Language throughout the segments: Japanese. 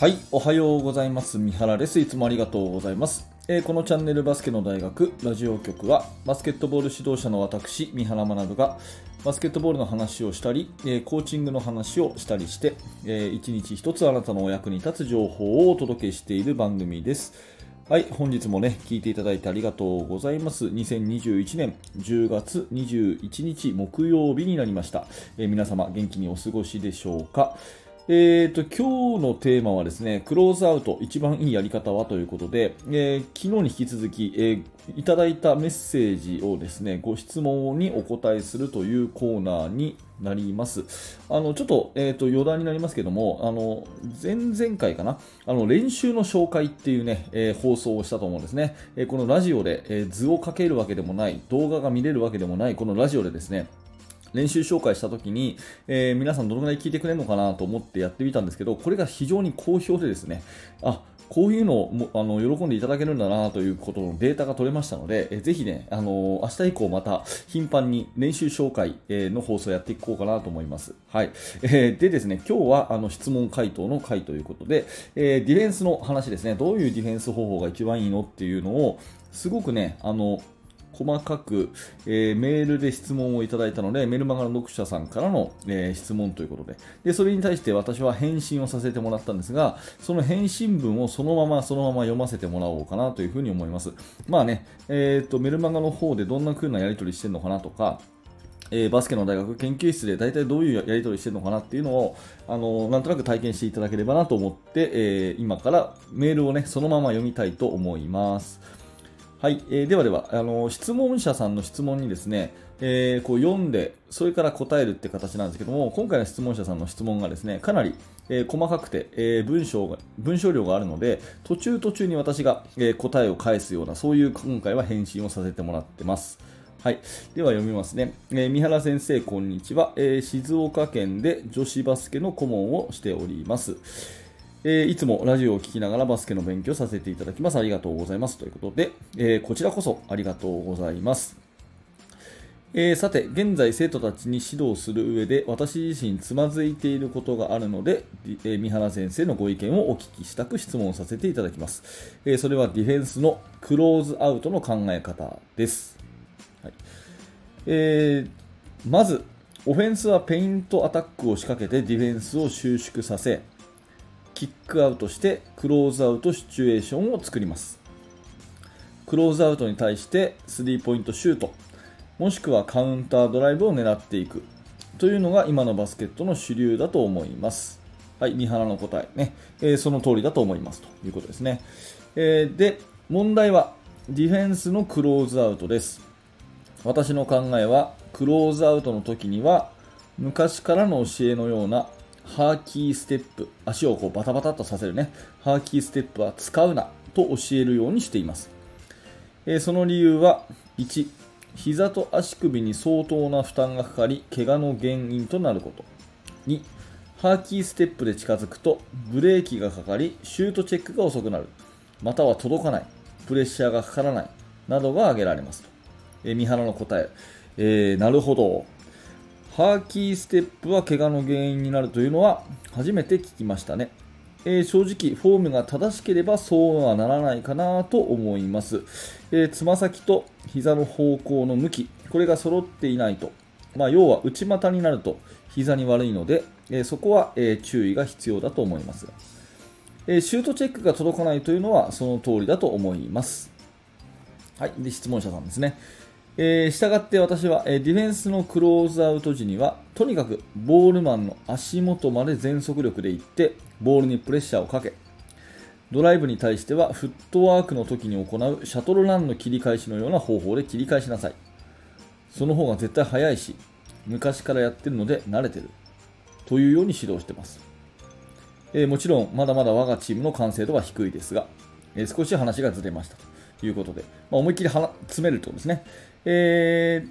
はい、おはようございます。三原です。いつもありがとうございます。えー、このチャンネルバスケの大学ラジオ局はバスケットボール指導者の私、三原学がバスケットボールの話をしたり、えー、コーチングの話をしたりして、えー、一日一つあなたのお役に立つ情報をお届けしている番組です。はい、本日もね、聞いていただいてありがとうございます。2021年10月21日木曜日になりました。え、皆様元気にお過ごしでしょうか？えーと、今日のテーマはですね、クローズアウト、一番いいやり方はということで、えー、昨日に引き続き、えー、いただいたメッセージをですね、ご質問にお答えするというコーナーになります。あの、ちょっと、え、ー、と、余談になりますけども、あの、前々回かな、あの、練習の紹介っていうね、えー、放送をしたと思うんですね。えー、このラジオで、え図をかけるわけでもない、動画が見れるわけでもない、このラジオでですね、練習紹介した時に、えー、皆さんどのぐらい聞いてくれるのかなと思ってやってみたんですけど、これが非常に好評でですね、あ、こういうのをもあの喜んでいただけるんだなということのデータが取れましたので、えぜひね、あの明日以降また頻繁に練習紹介の放送をやっていこうかなと思います。はい。えー、でですね、今日はあの質問回答の回ということで、えー、ディフェンスの話ですね、どういうディフェンス方法が一番いいのっていうのを、すごくね、あの、細かく、えー、メールで質問をいただいたので、メルマガの読者さんからの、えー、質問ということでで、それに対して私は返信をさせてもらったんですが、その返信文をそのままそのまま読ませてもらおうかなというふうに思います。まあね、えーと、メルマガの方でどんな風なやり取りしてるのかなとか、えー、バスケの大学研究室で大体どういうやり取りしてるのかなっていうのを、あのなんとなく体験していただければなと思って、えー、今からメールをね、そのまま読みたいと思います。はい、えー、ではではあの質問者さんの質問にですね、えー、こう読んでそれから答えるって形なんですけども今回の質問者さんの質問がですねかなり、えー、細かくて、え文章が文章量があるので途中途中に私が、え答えを返すようなそういう今回は返信をさせてもらってます。はい。では読みますね。えー、三原先生、こんにちは、えー、静岡県で女子バスケの顧問をしております。えー、いつもラジオを聴きながらバスケの勉強させていただきます。ありがとうございます。ということで、えー、こちらこそありがとうございます。えー、さて、現在生徒たちに指導する上で私自身つまずいていることがあるので、え三原先生のご意見をお聞きしたく質問させていただきます。えそれはディフェンスのクローズアウトの考え方です。はいえー、まず、オフェンスはペイントアタックを仕掛けてディフェンスを収縮させ、キックアウトしてクローズアウトシチュエーションを作ります。クローズアウトに対してスリーポイントシュートもしくはカウンタードライブを狙っていく。というのが今のバスケットの主流だと思います。はい、三原の答えね、えー、その通りだと思います。ということですね、えー、で問題はディフェンスのクローズアウトです。私の考えはクローズアウトの時には昔からの教えのようなハーキーステップ、足をこうバタバタとさせるね、ハーキーステップは使うなと教えるようにしています。えー、その理由は、1、膝と足首に相当な負担がかかり、怪我の原因となること。2、ハーキーステップで近づくと、ブレーキがかかり、シュートチェックが遅くなる。または届かない。プレッシャーがかからない。などが挙げられますと。えー、三原の答え。えー、なるほど。ハーキーステップは怪我の原因になるというのは初めて聞きましたね。えー、正直、フォームが正しければそうはならないかなと思います。えつ、ま先と膝の方向の向き、これが揃っていないと、まあ、要は内股になると膝に悪いので、えー、そこは、え、注意が必要だと思います、えシュートチェックが届かないというのはその通りだと思います。はい、で質問者さんですね。えー、したがって私は、えー、ディフェンスのクローズアウト時にはとにかくボールマンの足元まで全速力で行ってボールにプレッシャーをかけドライブに対してはフットワークの時に行うシャトルランの切り返しのような方法で切り返しなさい。その方が絶対速いし昔からやってるので慣れてる。というように指導してます、えー、もちろんまだまだ我がチームの完成度は低いですが、え少し話がずれましたということで、まあ、思いっきり詰めるとですねえ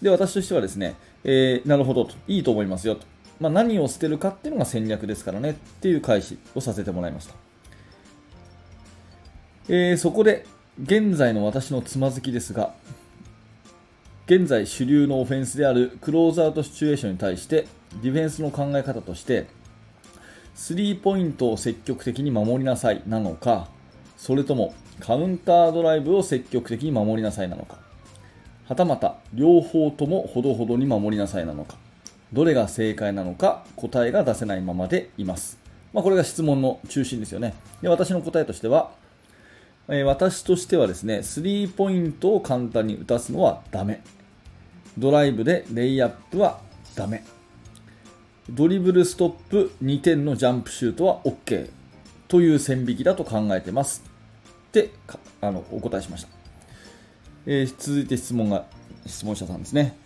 ー、で、私としてはですね、えー、なるほどと、いいと思いますよと。まあ、何を捨てるかっていうのが戦略ですからねっていう返しをさせてもらいました。えー、そこで、現在の私のつまずきですが、現在主流のオフェンスであるクローズアウトシチュエーションに対してディフェンスの考え方としてスリーポイントを積極的に守りなさいなのか、それともカウンタードライブを積極的に守りなさいなのか、はたまた両方ともほどほどに守りなさいなのか、どれが正解なのか答えが出せないままでいます。まあ、これが質問の中心ですよね。で私の答えとしては、えー、私としてはですね、スリーポイントを簡単に打たすのはダメ。ドライブでレイアップはダメ。ドリブルストップ2点のジャンプシュートは OK という線引きだと考えてますってあのお答えしました、えー、続いて質問が質問者さんですね、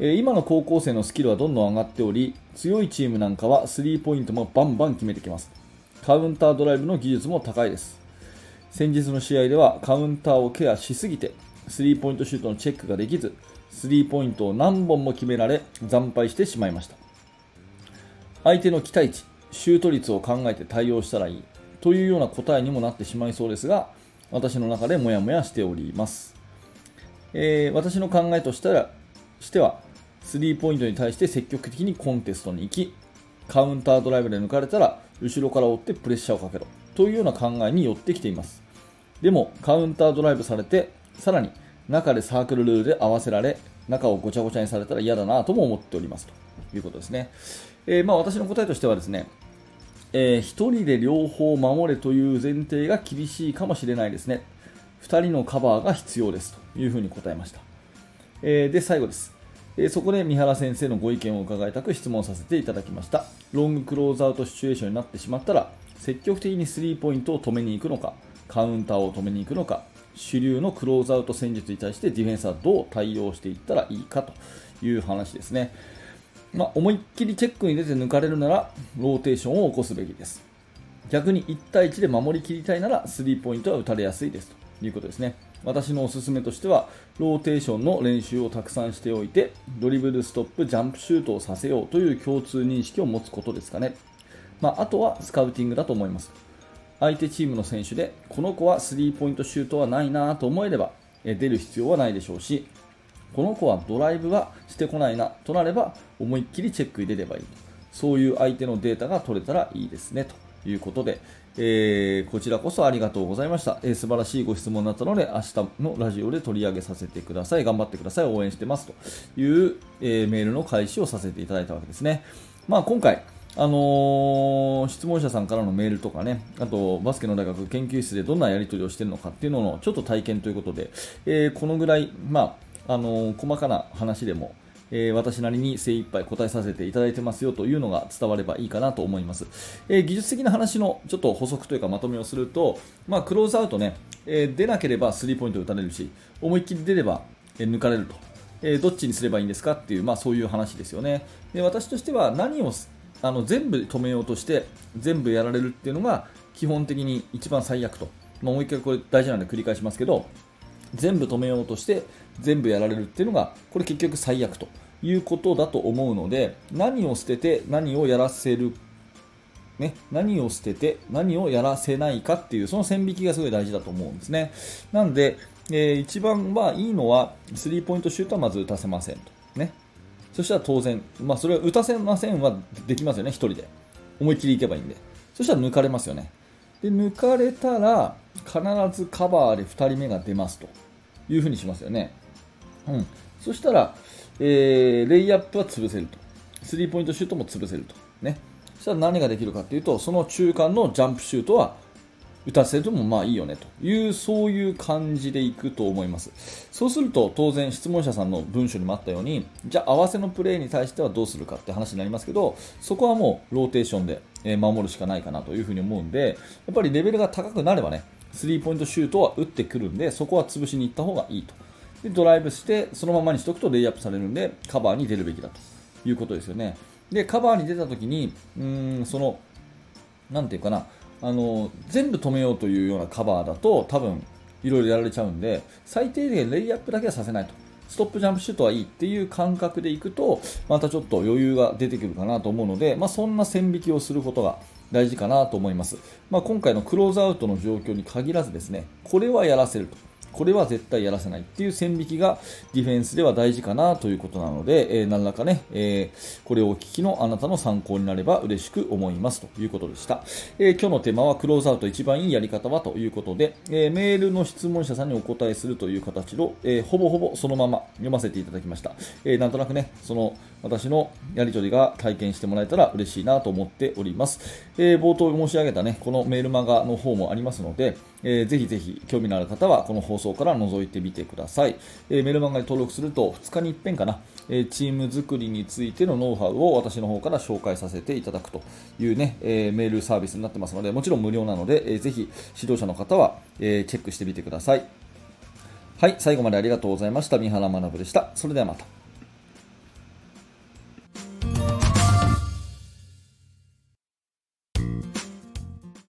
えー、今の高校生のスキルはどんどん上がっており強いチームなんかはスリーポイントもバンバン決めてきます。カウンタードライブの技術も高いです。先日の試合ではカウンターをケアしすぎてスリーポイントシュートのチェックができずスリーポイントを何本も決められ惨敗してしまいました。相手の期待値、シュート率を考えて対応したらいいというような答えにもなってしまいそうですが、私の中でモヤモヤしております。えー、私の考えとしたらしては、スリーポイントに対して積極的にコンテストに行き、カウンタードライブで抜かれたら、後ろから追ってプレッシャーをかけろというような考えに寄ってきています。でも、カウンタードライブされて、さらに中でサークルルールで合わせられ、中をごちゃごちゃにされたら嫌だなとも思っておりますということですね。えー、まあ、私の答えとしてはですね、えー、1人で両方守れという前提が厳しいかもしれないですね。2人のカバーが必要ですというふうに答えました。えー、で、最後です。えそこで三原先生のご意見を伺いたく質問させていただきました。ロングクローズアウトシチュエーションになってしまったら、積極的にスリーポイントを止めに行くのか、カウンターを止めに行くのか、主流のクローズアウト戦術に対してディフェンスはどう対応していったらいいかという話ですね。まあ、思いっきりチェックに出て抜かれるならローテーションを起こすべきです逆に1対1で守りきりたいならスリーポイントは打たれやすいですということですね。私のおすすめとしてはローテーションの練習をたくさんしておいてドリブルストップジャンプシュートをさせようという共通認識を持つことですかね、まあ、あとはスカウティングだと思います。相手チームの選手でこの子はスリーポイントシュートはないなと思えれば出る必要はないでしょうしこの子はドライブはしてこないなとなれば思いっきりチェック入れればいいそういう相手のデータが取れたらいいですねと。いうことで、えー、こちらこそありがとうございました、えー、素晴らしいご質問だったので明日のラジオで取り上げさせてください。頑張ってください。応援してます。という、えー、メールの開始をさせていただいたわけですね、まあ、今回あのー、質問者さんからのメールとかね、あとバスケの大学研究室でどんなやり取りをしているのかっていうののちょっと体験ということで、えー、このぐらい、まあ、あの細かな話でも、えー、私なりに精一杯答えさせていただいてますよというのが伝わればいいかなと思います、えー、技術的な話のちょっと補足というかまとめをすると、まあ、クローズアウトね、えー、出なければスリーポイント打たれるし思いっきり出れば、え抜かれると、えどっちにすればいいんですかっていう、まあ、そういう話ですよね。で私としては何をあの全部止めようとして全部やられるっていうのが基本的に一番最悪と、まあ、もう一回これ大事なので繰り返しますけど全部止めようとして全部やられるっていうのがこれ結局最悪ということだと思うので何を捨てて何をやらせるね、何を捨てて何をやらせないかっていうその線引きがすごい大事だと思うんですね。なんで、えー、一番はいいのはスリーポイントシュートはまず打たせませんと。ね、そしたら当然、まあ、それは打たせませんはできますよね、1人で。思いっきりいけばいいんで。そしたら抜かれますよね。で抜かれたら必ずカバーで2人目が出ますというふうにしますよね。うん、そしたら、えー、レイアップは潰せると。スリーポイントシュートも潰せると。ね。そしたら何ができるかというと、その中間のジャンプシュートは打たせてもまあいいよねという、そういう感じでいくと思います。そうすると当然質問者さんの文章にもあったように、じゃあ合わせのプレーに対してはどうするかって話になりますけど、そこはもうローテーションで守るしかないかなというふうに思うんで、やっぱりレベルが高くなればね、スリーポイントシュートは打ってくるんで、そこは潰しに行った方がいいと。でドライブしてそのままにしておくとレイアップされるんでカバーに出るべきだということですよね。でカバーに出た時にうんそのなんていうかなあの全部止めようというようなカバーだと多分いろいろやられちゃうんで最低限レイアップだけはさせないと。ストップジャンプシュートはいいっていう感覚でいくとまたちょっと余裕が出てくるかなと思うので、まあ、そんな線引きをすることが大事かなと思います、まあ、今回のクローズアウトの状況に限らずですねこれはやらせると。これは絶対やらせないっていう線引きがディフェンスでは大事かなということなので、えー、何らかね、えー、これをお聞きのあなたの参考になれば嬉しく思いますということでした。えー、今日のテーマはクローズアウト一番いいやり方はということで、えメールの質問者さんにお答えするという形の、えほぼほぼそのまま読ませていただきました。えなんとなくね、その私のやり取りが体験してもらえたら嬉しいなと思っております。え冒頭申し上げたね、このメールマガの方もありますので、えー、ぜひぜひ興味のある方はこの放送から覗いてみてください。えー、メルマガに登録すると2日に1遍かな、えー、チーム作りについてのノウハウを私の方から紹介させていただくというね、えメールサービスになってますので、もちろん無料なので、えー、ぜひ指導者の方は、えチェックしてみてください。はい、最後までありがとうございました。三原学でした。それではまた。